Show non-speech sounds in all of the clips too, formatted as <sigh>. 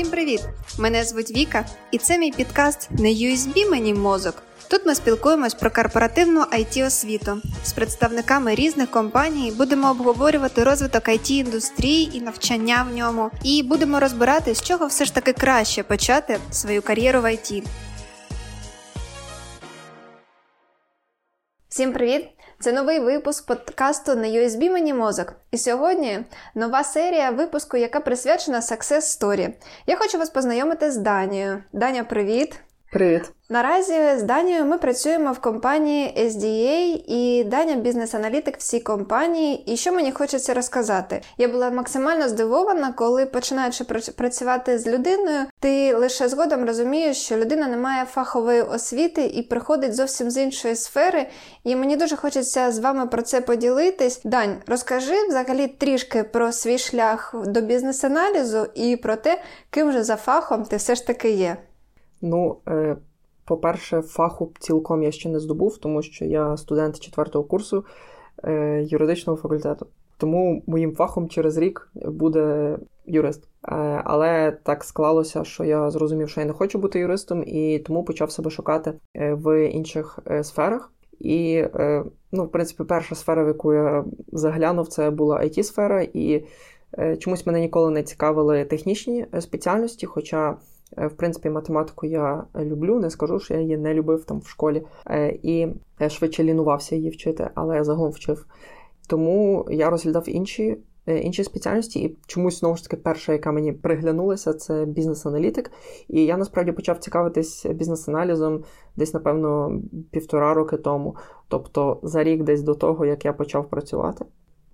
Всім привіт! Мене звуть Віка, і це мій підкаст не USB мені мозок. Тут ми спілкуємось про корпоративну it освіту з представниками різних компаній. Будемо обговорювати розвиток it індустрії і навчання в ньому. І будемо розбирати, з чого все ж таки краще почати свою кар'єру в IT. Всім привіт! Це новий випуск подкасту на USB мені мозок. І сьогодні нова серія випуску, яка присвячена Success Story. Я хочу вас познайомити з Данією. Даня, привіт! Привіт! Наразі з Данією ми працюємо в компанії SDA і Даня бізнес-аналітик в цій компанії. І що мені хочеться розказати? Я була максимально здивована, коли починаючи працювати з людиною, ти лише згодом розумієш, що людина не має фахової освіти і приходить зовсім з іншої сфери. І мені дуже хочеться з вами про це поділитись. Дань, розкажи взагалі трішки про свій шлях до бізнес-аналізу і про те, ким же за фахом ти все ж таки є. Ну, е, по-перше, фаху цілком я ще не здобув, тому що я студент четвертого курсу е, юридичного факультету. Тому моїм фахом через рік буде юрист. Е, але так склалося, що я зрозумів, що я не хочу бути юристом, і тому почав себе шукати в інших сферах. І, ну, в принципі, перша сфера, в яку я заглянув, це була it сфера і чомусь мене ніколи не цікавили технічні спеціальності. Хоча в принципі, математику я люблю, не скажу, що я її не любив там в школі е, і е, швидше лінувався її вчити, але я загалом вчив. Тому я розглядав інші інші спеціальності, і чомусь знову ж таки перша, яка мені приглянулася, це бізнес-аналітик. І я насправді почав цікавитись бізнес-аналізом десь, напевно, півтора роки тому, тобто за рік десь до того, як я почав працювати.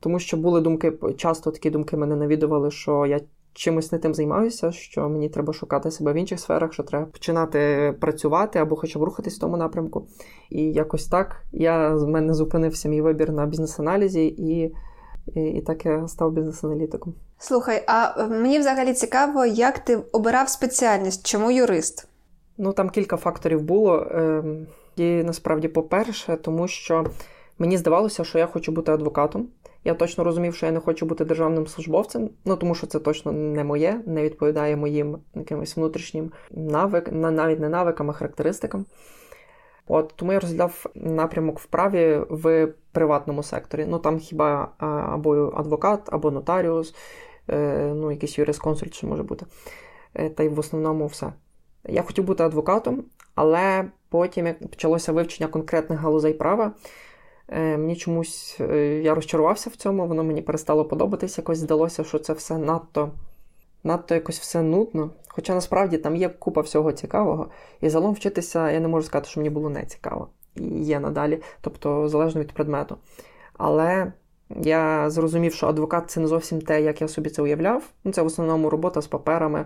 Тому що були думки, часто такі думки мене навідували, що я чимось не тим займаюся, що мені треба шукати себе в інших сферах, що треба починати працювати або хоча б рухатись в тому напрямку. І якось так я з мене зупинився мій вибір на бізнес-аналізі, і, і, і так я став бізнес-аналітиком. Слухай, а мені взагалі цікаво, як ти обирав спеціальність, чому юрист? Ну там кілька факторів було. Ем, і насправді, по-перше, тому що мені здавалося, що я хочу бути адвокатом. Я точно розумів, що я не хочу бути державним службовцем, ну тому що це точно не моє, не відповідає моїм якимось внутрішнім навик, навіть не навикам, а характеристикам. От тому я розглядав напрямок вправі в приватному секторі. Ну там хіба або адвокат, або нотаріус, е, ну якийсь юрисконсульт ще може бути. Е, та й в основному все. Я хотів бути адвокатом, але потім, як почалося вивчення конкретних галузей права, мені чомусь е, я розчарувався в цьому, воно мені перестало подобатись. Якось здалося, що це все надто надто якось все нудно. Хоча насправді там є купа всього цікавого. І загалом вчитися я не можу сказати, що мені було не цікаво. І є надалі, тобто залежно від предмету. Але я зрозумів, що адвокат це не зовсім те, як я собі це уявляв. Ну, Це в основному робота з паперами.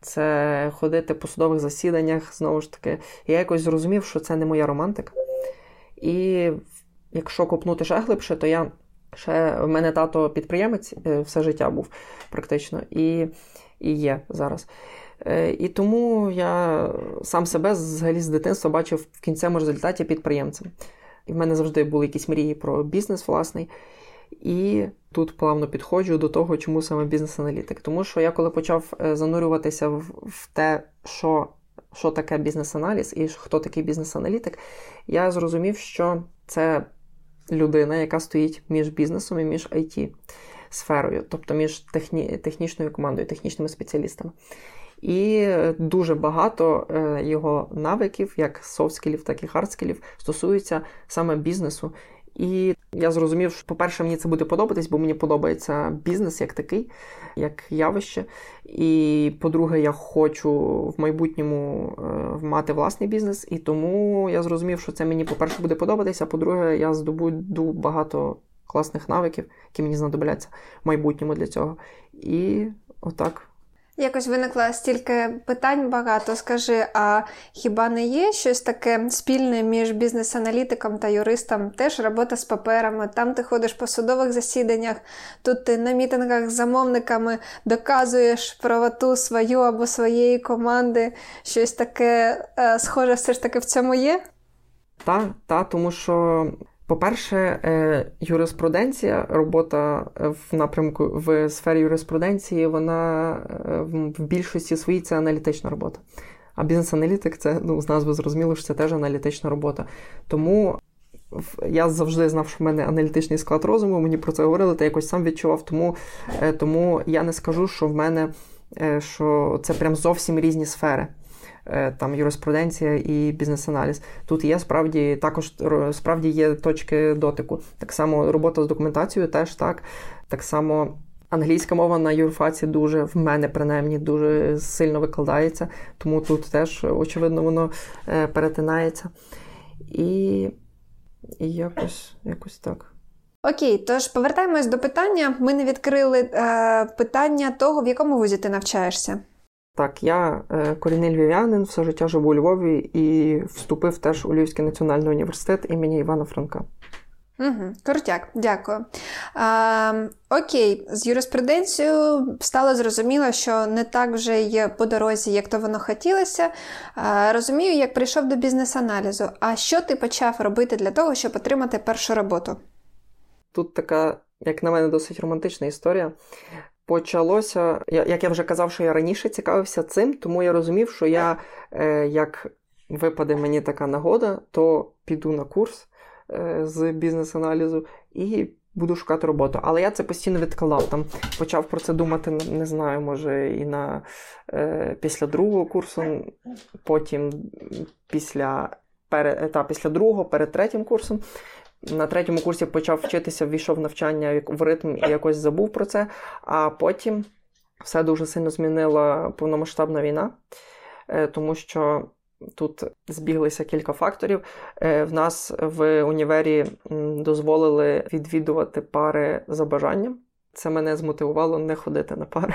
Це ходити по судових засіданнях, знову ж таки. Я якось зрозумів, що це не моя романтика. І якщо копнути ще глибше, то я ще в мене тато підприємець е, все життя був практично і, і є зараз. Е, і тому я сам себе взагалі з дитинства бачив в кінцевому результаті підприємцем. І в мене завжди були якісь мрії про бізнес власний. І тут плавно підходжу до того, чому саме бізнес-аналітик. Тому що я коли почав е, занурюватися в, в те, що що таке бізнес-аналіз і хто такий бізнес-аналітик, я зрозумів, що це людина, яка стоїть між бізнесом і між it сферою, тобто між техні... технічною командою, технічними спеціалістами. І дуже багато е, його навиків, як софт-скілів, так і хард-скілів, стосуються саме бізнесу. І я зрозумів, що, по-перше, мені це буде подобатись, бо мені подобається бізнес як такий, як явище. І по-друге, я хочу в майбутньому е, мати власний бізнес. І тому я зрозумів, що це мені, по-перше, буде подобатися, а по-друге, я здобуду багато класних навиків, які мені знадобляться в майбутньому для цього. І отак Якось виникло стільки питань багато. Скажи, а хіба не є щось таке спільне між бізнес-аналітиком та юристом? Теж робота з паперами, там ти ходиш по судових засіданнях, тут ти на мітингах з замовниками доказуєш правоту свою або своєї команди. Щось таке е, схоже, все ж таки в цьому є? Так, та, тому що По-перше, е, юриспруденція, робота в напрямку в сфері юриспруденції, вона е, в більшості своїй це аналітична робота. А бізнес-аналітик це ну, з назви зрозуміло, що це теж аналітична робота. Тому я завжди знав, що в мене аналітичний склад розуму, мені про це говорили, та якось сам відчував. Тому е, тому я не скажу, що в мене що це прям зовсім різні сфери. Е, там юриспруденція і бізнес-аналіз. Тут є справді також справді є точки дотику. Так само робота з документацією теж так. Так само англійська мова на юрфаці дуже в мене принаймні дуже сильно викладається, тому тут теж очевидно воно е, перетинається. І, і якось, якось так. Окей, тож повертаємось до питання. Ми не відкрили е, питання того, в якому вузі ти навчаєшся. Так, я е, корінний львів'янин, все життя живу у Львові і вступив теж у Львівський національний університет імені Івана Франка. Угу, Крутяк, дякую. А, Окей, з юриспруденцією стало зрозуміло, що не так вже є по дорозі, як то воно хотілося. А, Розумію, як прийшов до бізнес-аналізу. А що ти почав робити для того, щоб отримати першу роботу? Тут така, як на мене, досить романтична історія почалося, як я вже казав, що я раніше цікавився цим, тому я розумів, що я, е, як випаде мені така нагода, то піду на курс е, з бізнес-аналізу і буду шукати роботу. Але я це постійно відкладав. Там почав про це думати, не знаю, може, і на е, після другого курсу, потім після. Та, після другого, перед третім курсом. На третьому курсі почав вчитися, ввійшов в навчання в ритм і якось забув про це. А потім все дуже сильно змінила повномасштабна війна, е, тому що тут збіглися кілька факторів. Е, в нас в універі дозволили відвідувати пари за бажанням. Це мене змотивувало не ходити на пари.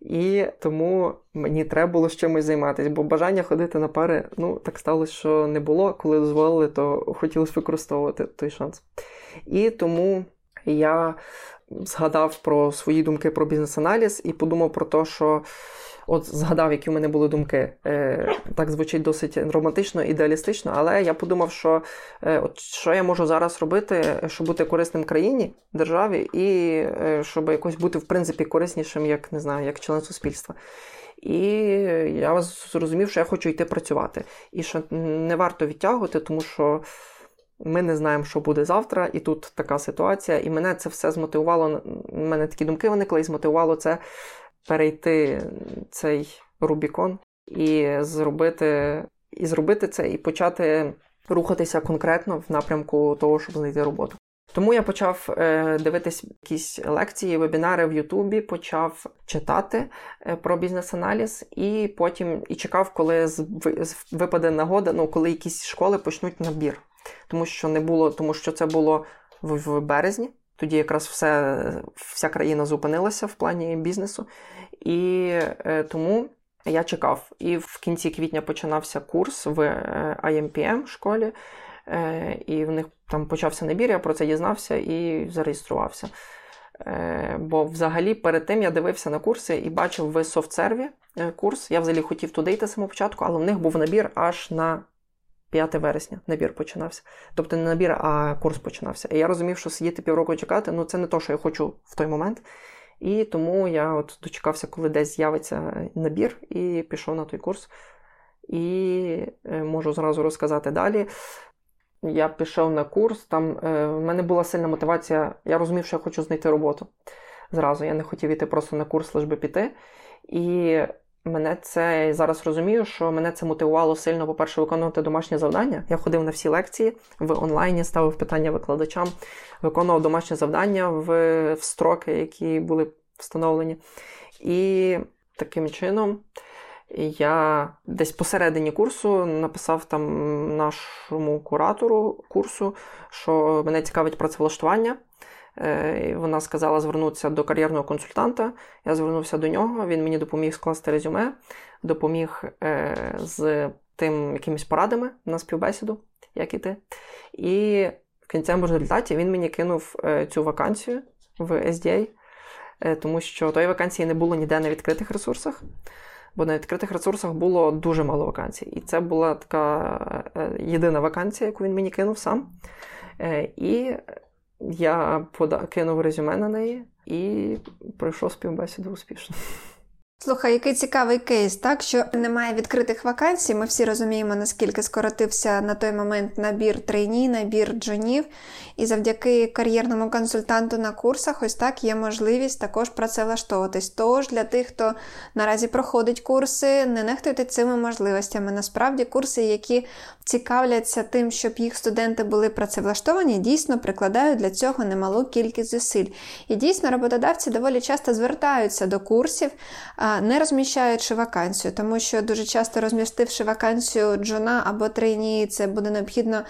І тому мені треба було з чимось займатися, бо бажання ходити на пари, ну, так сталося, що не було. Коли дозволили, то хотілося використовувати той шанс. І тому я згадав про свої думки про бізнес-аналіз і подумав про те, що от згадав, які в мене були думки. Е, Так звучить досить романтично, ідеалістично, але я подумав, що е, от що я можу зараз робити, щоб бути корисним країні, державі, і е, щоб якось бути в принципі кориснішим, як не знаю, як член суспільства. І я зрозумів, що я хочу йти працювати. І що не варто відтягувати, тому що. Ми не знаємо, що буде завтра, і тут така ситуація. І мене це все змотивувало. У мене такі думки виникли, і змотивувало це перейти цей Рубікон і зробити, і зробити це, і почати рухатися конкретно в напрямку того, щоб знайти роботу. Тому я почав е, дивитись якісь лекції, вебінари в Ютубі, почав читати е, про бізнес-аналіз, і потім і чекав, коли з, з, випаде нагода, ну коли якісь школи почнуть набір. Тому що не було, тому що це було в, в березні. Тоді якраз все, вся країна зупинилася в плані бізнесу. І е, тому я чекав. І в кінці квітня починався курс в е, IMPM школі, е, і в них там почався набір, я про це дізнався і зареєструвався. Е, бо взагалі перед тим я дивився на курси і бачив в софтсерві е, курс. Я взагалі хотів туди йти самого початку, але в них був набір аж на 5 вересня набір починався. Тобто не набір, а курс починався. І я розумів, що сидіти півроку чекати, ну це не то, що я хочу в той момент. І тому я от дочекався, коли десь з'явиться набір, і пішов на той курс. І е, можу зразу розказати далі. Я пішов на курс, там е, в мене була сильна мотивація. Я розумів, що я хочу знайти роботу. Зразу я не хотів іти просто на курс, лиш би піти. І Мене це зараз розумію, що мене це мотивувало сильно, по-перше, виконувати домашні завдання. Я ходив на всі лекції в онлайні, ставив питання викладачам, виконував домашні завдання в, в строки, які були встановлені. І таким чином я десь посередині курсу написав там нашому куратору курсу, що мене цікавить працевлаштування. Е, вона сказала звернутися до кар'єрного консультанта. Я звернувся до нього, він мені допоміг скласти резюме, допоміг е, з тим якимись порадами на співбесіду, як іти. І в кінцевому результаті він мені кинув е, цю вакансію в SDA, тому що тої вакансії не було ніде на відкритих ресурсах. Бо на відкритих ресурсах було дуже мало вакансій. І це була така єдина вакансія, яку він мені кинув сам. І я кинув резюме на неї і пройшов співбесіду успішно. Слухай, який цікавий кейс, так що немає відкритих вакансій. Ми всі розуміємо, наскільки скоротився на той момент набір трейні, набір джунів. І завдяки кар'єрному консультанту на курсах, ось так є можливість також працевлаштовуватись. Тож для тих, хто наразі проходить курси, не нехтуйте цими можливостями. Насправді, курси, які цікавляться тим, щоб їх студенти були працевлаштовані, дійсно прикладають для цього немалу кількість зусиль. І дійсно роботодавці доволі часто звертаються до курсів не розміщаючи вакансію, тому що дуже часто розмістивши вакансію джуна або трейні, це буде необхідно.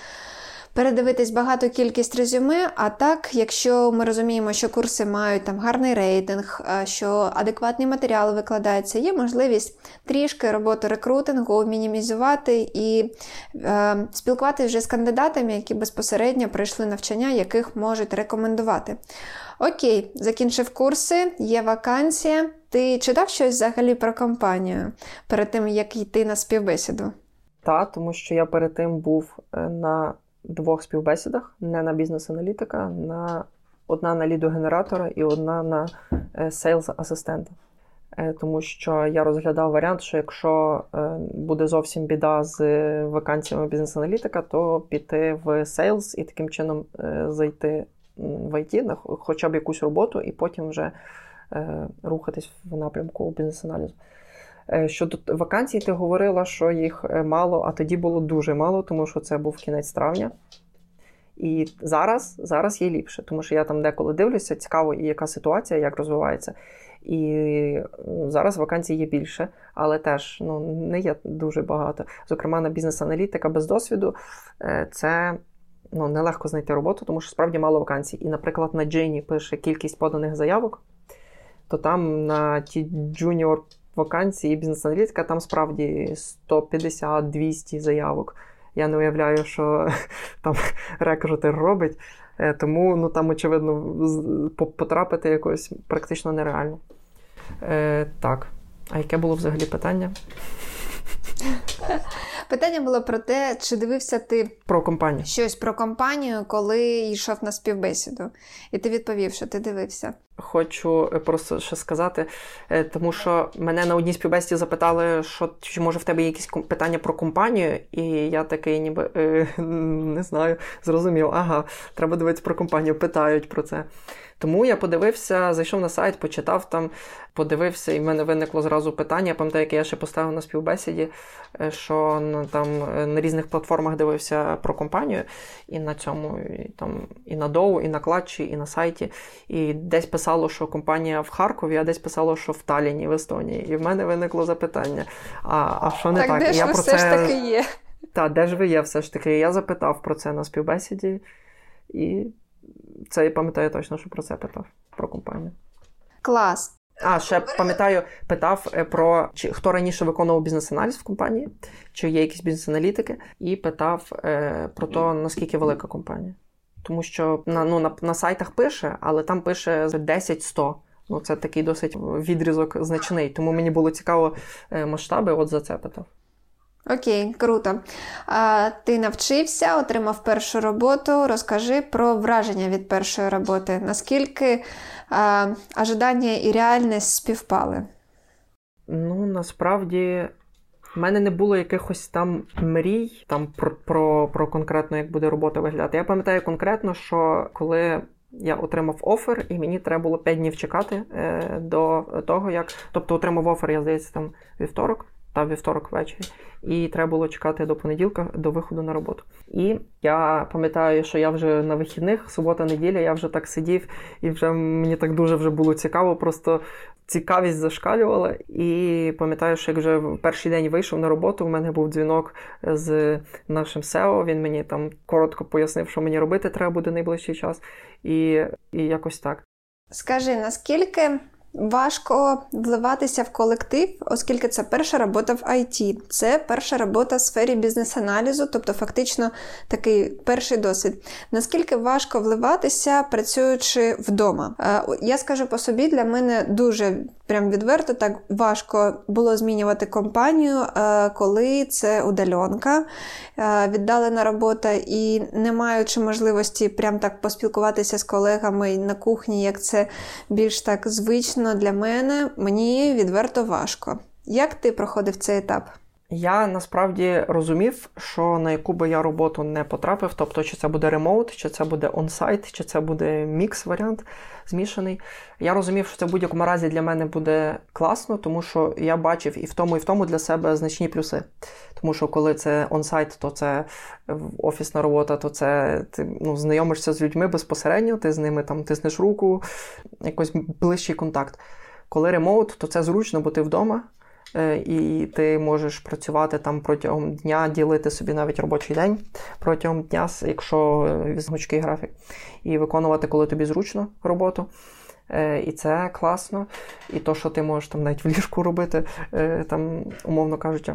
Передивитись багато кількість резюме, а так, якщо ми розуміємо, що курси мають там гарний рейтинг, що адекватний матеріал викладається, є можливість трішки роботу рекрутингу мінімізувати і е, спілкуватися вже з кандидатами, які безпосередньо пройшли навчання, яких можуть рекомендувати. Окей, закінчив курси, є вакансія. Ти читав щось взагалі про компанію перед тим, як йти на співбесіду? Так, тому що я перед тим був е, на двох співбесідах: не на бізнес-аналітика, на одна на ліду генератора і одна на сейлз асистента. Тому що я розглядав варіант, що якщо е, буде зовсім біда з вакансіями бізнес-аналітика, то піти в сейлз і таким чином е, зайти в IT, на хоча б якусь роботу, і потім вже е, рухатись в напрямку бізнес-аналізу. Е, щодо вакансій, ти говорила, що їх е, мало, а тоді було дуже мало, тому що це був кінець травня. І зараз зараз є ліпше, тому що я там деколи дивлюся, цікаво, яка ситуація, як розвивається. І зараз вакансій є більше, але теж ну, не є дуже багато. Зокрема, на бізнес-аналітика без досвіду це ну, нелегко знайти роботу, тому що справді мало вакансій. І, наприклад, на Djinni пише кількість поданих заявок, то там на ті джуніор вакансії бізнес-аналітика там справді 150-200 заявок. Я не уявляю, що <laughs> там рекрутер робить. Е, тому ну, там, очевидно, потрапити якось практично нереально. Е, Так. А яке було взагалі питання? Питання було про те, чи дивився ти про компанію щось про компанію, коли йшов на співбесіду, і ти відповів, що ти дивився. Хочу е, просто ще сказати, е, тому що мене на одній співбесіді запитали, що чи може в тебе є якісь питання про компанію, і я такий, ніби е, <laughs> не знаю, зрозумів, ага, треба дивитися про компанію, питають про це. Тому я подивився, зайшов на сайт, почитав там, подивився, і в мене виникло зразу питання. Я пам'ятаю, яке я ще поставив на співбесіді, е, що ну, там е, на різних платформах дивився про компанію, і на цьому, і там і на Доу, і на клатчі, і на сайті. І десь писало, що компанія в Харкові, а десь писало, що в Таліні, в Естонії. І в мене виникло запитання: а а що не так? так? Де ж я ви про все це... ж таки є? Так, де ж ви є все ж таки? Я запитав про це на співбесіді. І це я пам'ятаю точно, що про це питав, про компанію. Клас. А, ще пам'ятаю, питав е, про чи хто раніше виконував бізнес-аналіз в компанії, чи є якісь бізнес-аналітики, і питав е, про те, наскільки велика компанія. Тому що на ну, на, на сайтах пише, але там пише 10-100. Ну, це такий досить відрізок значний. Тому мені було цікаво е, масштаби, от за це питав. Окей, круто. А, Ти навчився, отримав першу роботу. Розкажи про враження від першої роботи. Наскільки а, ожидання і реальність співпали? Ну, насправді. в мене не було якихось там мрій там про про, про конкретно, як буде робота виглядати. Я пам'ятаю конкретно, що коли я отримав офер, і мені треба було 5 днів чекати е, до того, як. Тобто отримав офер, я здається, там вівторок та вівторок ввечері, і треба було чекати до понеділка до виходу на роботу. І я пам'ятаю, що я вже на вихідних, субота-неділя, я вже так сидів, і вже мені так дуже вже було цікаво, просто цікавість зашкалювала. І пам'ятаю, що як вже перший день вийшов на роботу, у мене був дзвінок з нашим SEO, Він мені там коротко пояснив, що мені робити треба буде найближчий час, і, і якось так. Скажи, наскільки важко вливатися в колектив, оскільки це перша робота в IT. Це перша робота в сфері бізнес-аналізу, тобто фактично такий перший досвід. Наскільки важко вливатися, працюючи вдома? Е, я скажу по собі, для мене дуже прям відверто так важко було змінювати компанію, е, коли це удальонка, е, віддалена робота, і не маючи можливості прям так поспілкуватися з колегами на кухні, як це більш так звично для мене, мені відверто важко. Як ти проходив цей етап? Я насправді розумів, що на яку би я роботу не потрапив, тобто, чи це буде ремоут, чи це буде онсайт, чи це буде мікс варіант змішаний. Я розумів, що це в будь-якому разі для мене буде класно, тому що я бачив і в тому, і в тому для себе значні плюси. Тому що коли це онсайт, то це офісна робота, то це ти ну, знайомишся з людьми безпосередньо, ти з ними там тиснеш руку, якось ближчий контакт. Коли ремоут, то це зручно, бо ти вдома. Е, і ти можеш працювати там протягом дня, ділити собі навіть робочий день протягом дня, якщо гнучкий графік, і виконувати, коли тобі зручно роботу. Е, і це класно. І то, що ти можеш там навіть в ліжку робити, е, там, умовно кажучи,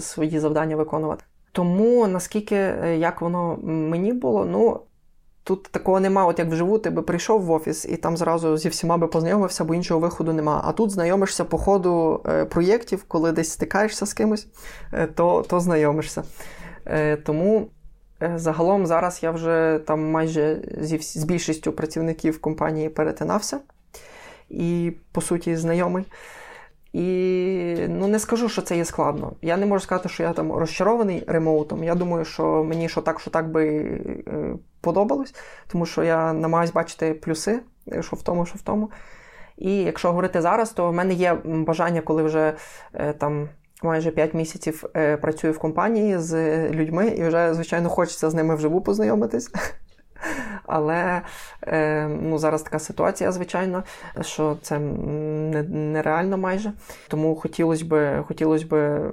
свої завдання виконувати. Тому наскільки як воно мені було, ну Тут такого нема, от як вживу, ти би прийшов в офіс і там зразу зі всіма би познайомився, бо іншого виходу нема. А тут знайомишся по ходу е, проєктів, коли десь стикаєшся з кимось, е, то то знайомишся. Е, тому загалом зараз я вже там майже зі, з більшістю працівників компанії перетинався і, по суті, знайомий. І ну не скажу, що це є складно. Я не можу сказати, що я там розчарований ремоутом. Я думаю, що мені що так, що так би е, подобалось, тому що я намагаюся бачити плюси, що в тому, що в тому. І якщо говорити зараз, то в мене є бажання, коли вже е, там. Майже 5 місяців е, працюю в компанії з людьми, і вже, звичайно, хочеться з ними вживу познайомитись. Але е, ну, зараз така ситуація, звичайно, що це нереально майже. Тому хотілося б хотілося б е,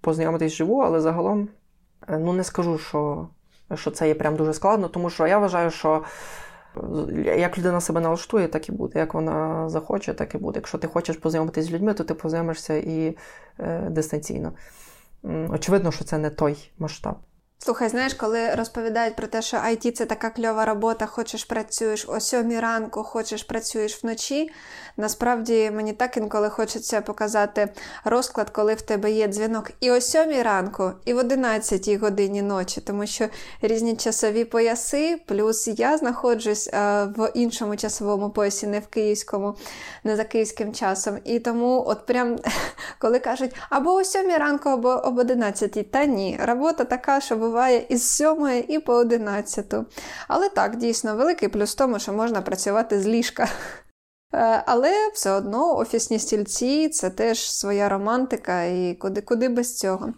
познайомитись живу, але загалом е, ну, не скажу, що, що це є прям дуже складно, тому що я вважаю, що. Як людина себе налаштує, так і буде. Як вона захоче, так і буде. Якщо ти хочеш познайомитися з людьми, то ти познайомишся і дистанційно. Очевидно, що це не той масштаб. Слухай, знаєш, коли розповідають про те, що IT це така кльова робота, хочеш працюєш о сьомій ранку, хочеш працюєш вночі. Насправді мені так інколи хочеться показати розклад, коли в тебе є дзвінок і о сьомій ранку, і в одинадцятій годині ночі, тому що різні часові пояси, плюс я знаходжусь в іншому часовому поясі, не в київському, не за київським часом. І тому, от прям <laughs> коли кажуть або о сьомій ранку, або об одинадцятій, та ні, робота така, що буває із 7 і по 11. Але так, дійсно, великий плюс в тому, що можна працювати з ліжка. Е, але все одно офісні стільці це теж своя романтика, і куди куди без цього.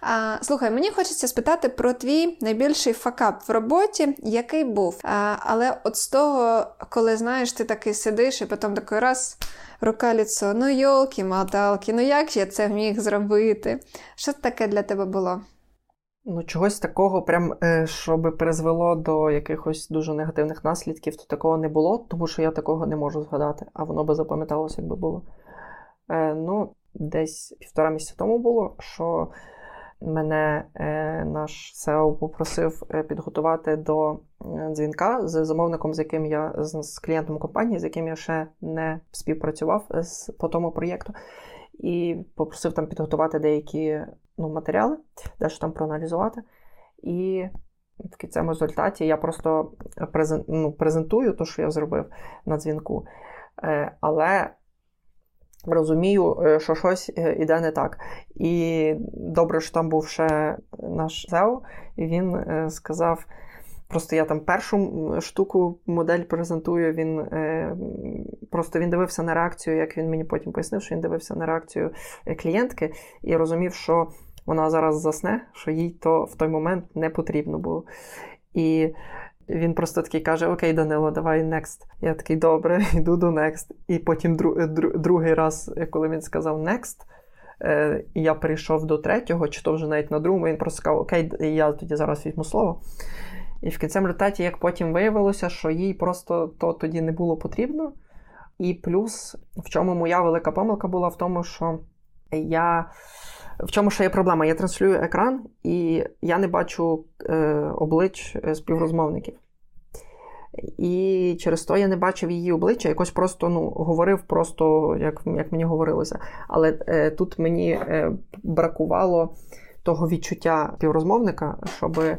А, Слухай, мені хочеться спитати про твій найбільший факап в роботі, який був. А, Але от з того, коли знаєш, ти такий сидиш, і потім такий раз рука ліцо, ну йолки, маталки, ну як я це міг зробити? Що таке для тебе було? Ну, чогось такого, прям, е, щоб призвело до якихось дуже негативних наслідків, то такого не було, тому що я такого не можу згадати, а воно би запам'яталося, якби було. Е, Ну, десь півтора місяця тому було, що мене е, наш SEO попросив підготувати до дзвінка з замовником, з яким я з клієнтом компанії, з яким я ще не співпрацював з, по тому проєкту, і попросив там підготувати деякі ну, матеріали, дещо там проаналізувати. І в кінцевому результаті я просто ну, презентую те, що я зробив на дзвінку. Е, але розумію, е, що щось е, іде не так. І добре, що там був ще наш SEO, і він сказав. Просто я там першу штуку модель презентую. Він е, просто він дивився на реакцію, як він мені потім пояснив, що він дивився на реакцію клієнтки і розумів, що вона зараз засне, що їй то в той момент не потрібно було. І він просто такий каже: Окей, Данило, давай next. Я такий добре, <laughs> йду до next. І потім другий раз, коли він сказав next, е, я перейшов до третього, чи то вже навіть на другому, він просто сказав, Окей, я тоді зараз візьму слово. І в кінцевому результаті, як потім виявилося, що їй просто то тоді не було потрібно. І плюс, в чому моя велика помилка була в тому, що я. В чому ще є проблема? Я транслюю екран, і я не бачу е, облич е, співрозмовників. І через то я не бачив її обличчя, якось просто ну, говорив, просто як як мені говорилося. Але е, тут мені е, бракувало того відчуття співрозмовника, щоб е,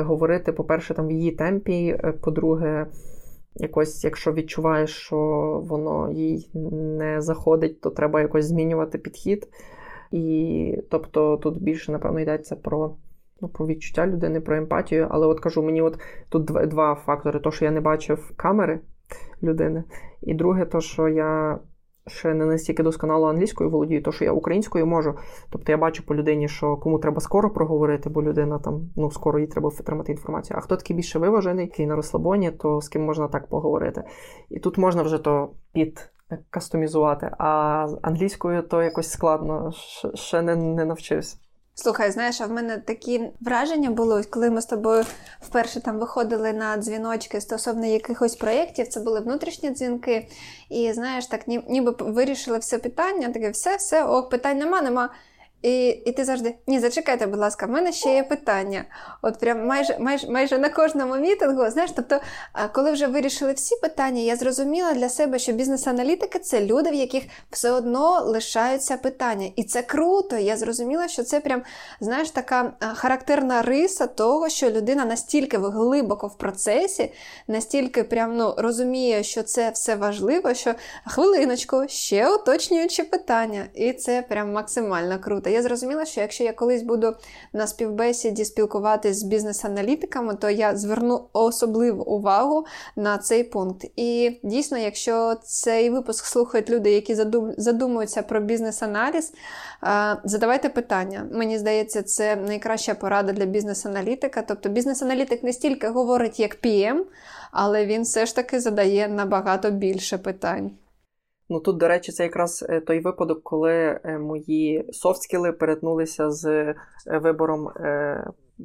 говорити, по-перше, там в її темпі, е, по-друге, якось, якщо відчуваєш, що воно їй не заходить, то треба якось змінювати підхід. І тобто тут більше, напевно, йдеться про ну, про відчуття людини, про емпатію. Але от кажу, мені от тут два, два фактори: то, що я не бачив камери людини, і друге, то, що я. Ще не настільки досконало англійською володію, то що я українською можу. Тобто я бачу по людині, що кому треба скоро проговорити, бо людина там ну скоро їй треба отримати інформацію. А хто такий більше виважений, який на розслабоні, то з ким можна так поговорити. І тут можна вже то під кастомізувати, а англійською то якось складно, ще не, не навчився. Слухай, знаєш, а в мене такі враження було, коли ми з тобою вперше там виходили на дзвіночки стосовно якихось проєктів, це були внутрішні дзвінки. І знаєш, так ніби вирішили все питання, таке все, все, ок, питань нема, нема. І і ти завжди ні, зачекайте, будь ласка, в мене ще є питання. От прям майже майже, майже на кожному мітингу. Знаєш, тобто, коли вже вирішили всі питання, я зрозуміла для себе, що бізнес-аналітики це люди, в яких все одно лишаються питання. І це круто. Я зрозуміла, що це прям знаєш, така характерна риса того, що людина настільки глибоко в процесі, настільки прям ну, розуміє, що це все важливо, що хвилиночку, ще уточнюючи питання. І це прям максимально круто я зрозуміла, що якщо я колись буду на співбесіді спілкуватись з бізнес-аналітиками, то я зверну особливу увагу на цей пункт. І дійсно, якщо цей випуск слухають люди, які задумуються про бізнес-аналіз, задавайте питання. Мені здається, це найкраща порада для бізнес-аналітика. Тобто, бізнес-аналітик не стільки говорить як PM, але він все ж таки задає набагато більше питань. Ну тут, до речі, це якраз е, той випадок, коли е, мої софтскіли перетнулися з е, вибором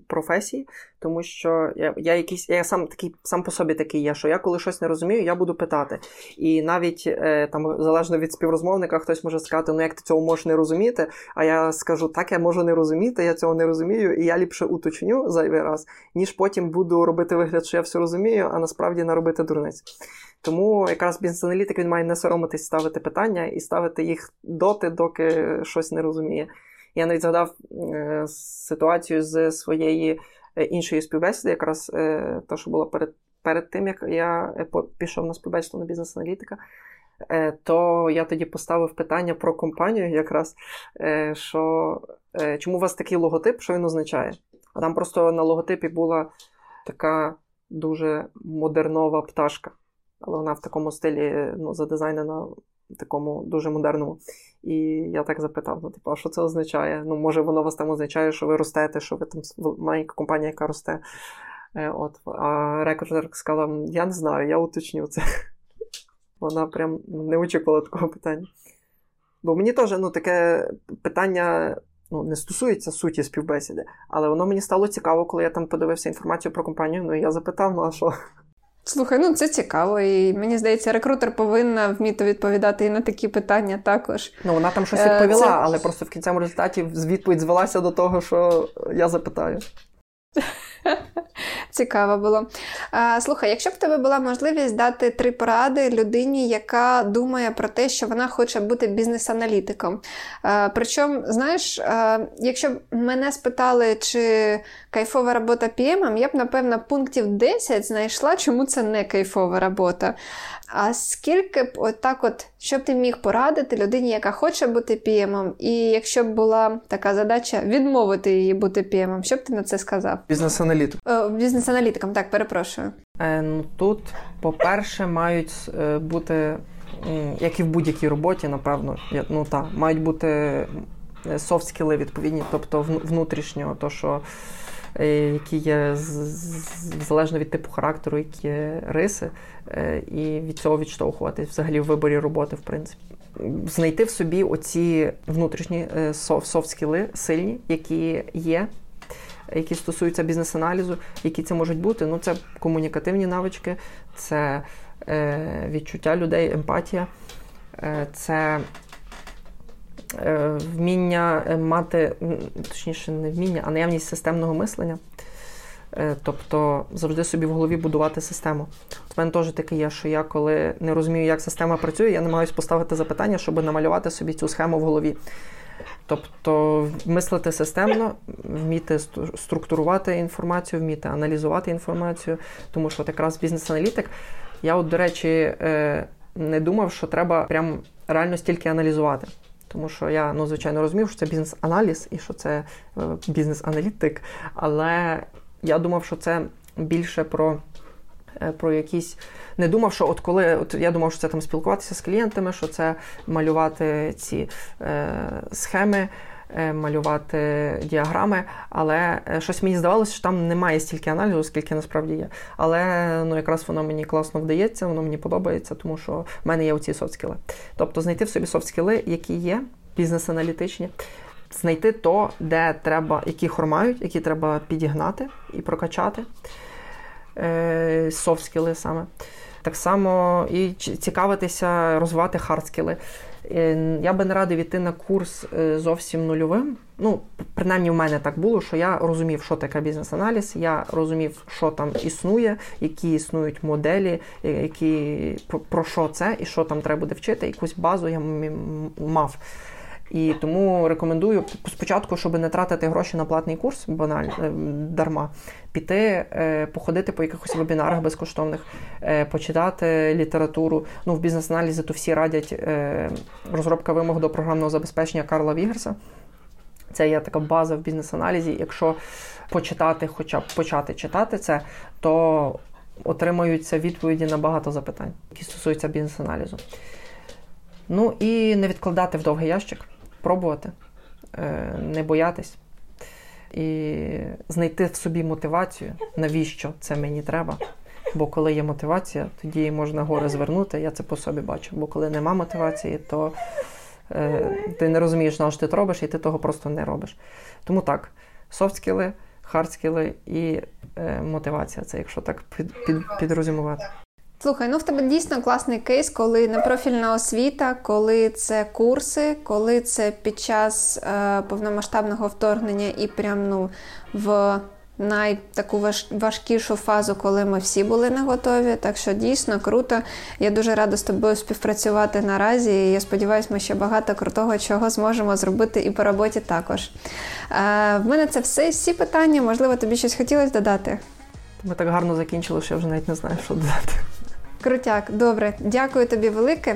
професії, тому що я я якийсь, я сам такий сам по собі такий є, що я коли щось не розумію, я буду питати. І навіть там залежно від співрозмовника, хтось може сказати, ну як ти цього можеш не розуміти, а я скажу, так я можу не розуміти, я цього не розумію, і я ліпше уточню зайвий раз, ніж потім буду робити вигляд, що я все розумію, а насправді наробити дурниць. Тому якраз бізнес-аналітик він має не соромитись ставити питання і ставити їх доти, доки щось не розуміє. Я навіть згадав е, ситуацію з своєї е, іншої співбесіди, якраз те, що було перед перед тим, як я е, пішов на співбесіду на бізнес-аналітика. То я тоді поставив питання про компанію, якраз що чому у вас такий логотип, що він означає? А там просто на логотипі була така дуже модернова пташка але вона в такому стилі ну, задизайнена, такому дуже модерному. І я так запитав: ну, типу, а що це означає? Ну, може, воно вас там означає, що ви ростете, що ви там маленька компанія, яка росте. Е, от. А рекордер сказала: я не знаю, я уточню це. <laughs> Вона прям не очікувала такого питання. Бо мені теж ну, таке питання ну, не стосується суті співбесіди, але воно мені стало цікаво, коли я там подивився інформацію про компанію. Ну і я запитав, ну а що? Слухай, ну це цікаво, і мені здається, рекрутер повинна вміти відповідати і на такі питання також. Ну вона там щось е, відповіла, це... але просто в кінцевому результаті відповідь звелася до того, що я запитаю. <laughs> Цікаво було. Слухай, якщо б в тебе була можливість дати три поради людині, яка думає про те, що вона хоче бути бізнес-аналітиком. Причому, знаєш, якщо б мене спитали, чи кайфова робота PM, я б, напевно, пунктів 10 знайшла, чому це не кайфова робота. А скільки б отак, от, що б ти міг порадити людині, яка хоче бути PM, і якщо б була така задача відмовити її бути PM, що б ти на це сказав? Бізнес-аналітик. Бізнес-аналітиком, так, перепрошую. Е, ну, Тут, по-перше, мають е, бути, як і в будь-якій роботі, напевно, ну так, мають бути софт-скіли відповідні, тобто внутрішнього, то що. Е, які є залежно від типу характеру, які є риси, е, і від цього відштовхуватись взагалі в виборі роботи, в принципі. Знайти в собі оці внутрішні софт-скіли сильні, які є. які стосуються бізнес-аналізу, які це можуть бути. Ну, це комунікативні навички, це е, відчуття людей, емпатія, е, це е, вміння мати, точніше, не вміння, а наявність системного мислення. Е, тобто завжди собі в голові будувати систему. В мене теж таке є, що я коли не розумію, як система працює, я намагаюся поставити запитання, щоб намалювати собі цю схему в голові. Тобто мислити системно, вміти структурувати інформацію, вміти аналізувати інформацію, тому що от якраз бізнес-аналітик, я, от, до речі, е, не думав, що треба прям реально стільки аналізувати. Тому що я, ну, звичайно, розумів, що це бізнес-аналіз і що це е, бізнес-аналітик, але я думав, що це більше про е, про якісь. Не думав, що от коли от я думав, що це там спілкуватися з клієнтами, що це малювати ці е, схеми, малювати діаграми, але е, щось мені здавалося, що там немає стільки аналізу, скільки насправді є. Але ну якраз воно мені класно вдається, воно мені подобається, тому що в мене є оці софт-скіли. Тобто знайти в собі софт-скіли, які є, бізнес-аналітичні знайти то, де треба, які хормають, які треба підігнати і прокачати софт-скіли саме. Так само і цікавитися, розвивати хардскіли. Е, я би не радив іти на курс е, зовсім нульовим. Ну, принаймні, в мене так було, що я розумів, що таке бізнес-аналіз, я розумів, що там існує, які існують моделі, е, які про що це і що там треба буде вчити. Якусь базу я мав. І тому рекомендую спочатку, щоб не тратити гроші на платний курс, банально е, дарма, піти, е, походити по якихось вебінарах безкоштовних, е, почитати літературу. Ну, в бізнес-аналізі то всі радять розробка вимог до програмного забезпечення Карла Вігерса. Це є така база в бізнес-аналізі. Якщо почитати, хоча б почати читати це, то отримаються відповіді на багато запитань, які стосуються бізнес-аналізу. Ну і не відкладати в довгий ящик пробувати, е, не боятись і знайти в собі мотивацію, навіщо це мені треба. Бо коли є мотивація, тоді можна гори звернути. Я це по собі бачу. Бо коли нема мотивації, то е, ти не розумієш, на що ти робиш, і ти того просто не робиш. Тому так, софт-скіли, хардскіли і е, мотивація це якщо так під, під, підрозумувати. Слухай, ну в тебе дійсно класний кейс, коли непрофільна освіта, коли це курси, коли це під час е, повномасштабного вторгнення і прям ну в най таку важ, важкішу фазу, коли ми всі були не готові. Так що дійсно круто. Я дуже рада з тобою співпрацювати наразі. і Я сподіваюся, ми ще багато крутого чого зможемо зробити і по роботі також. Е, В мене це все. Всі питання. Можливо, тобі щось хотілося додати. Ми так гарно закінчили, що я вже навіть не знаю, що додати. Крутяк, добре, дякую тобі велике.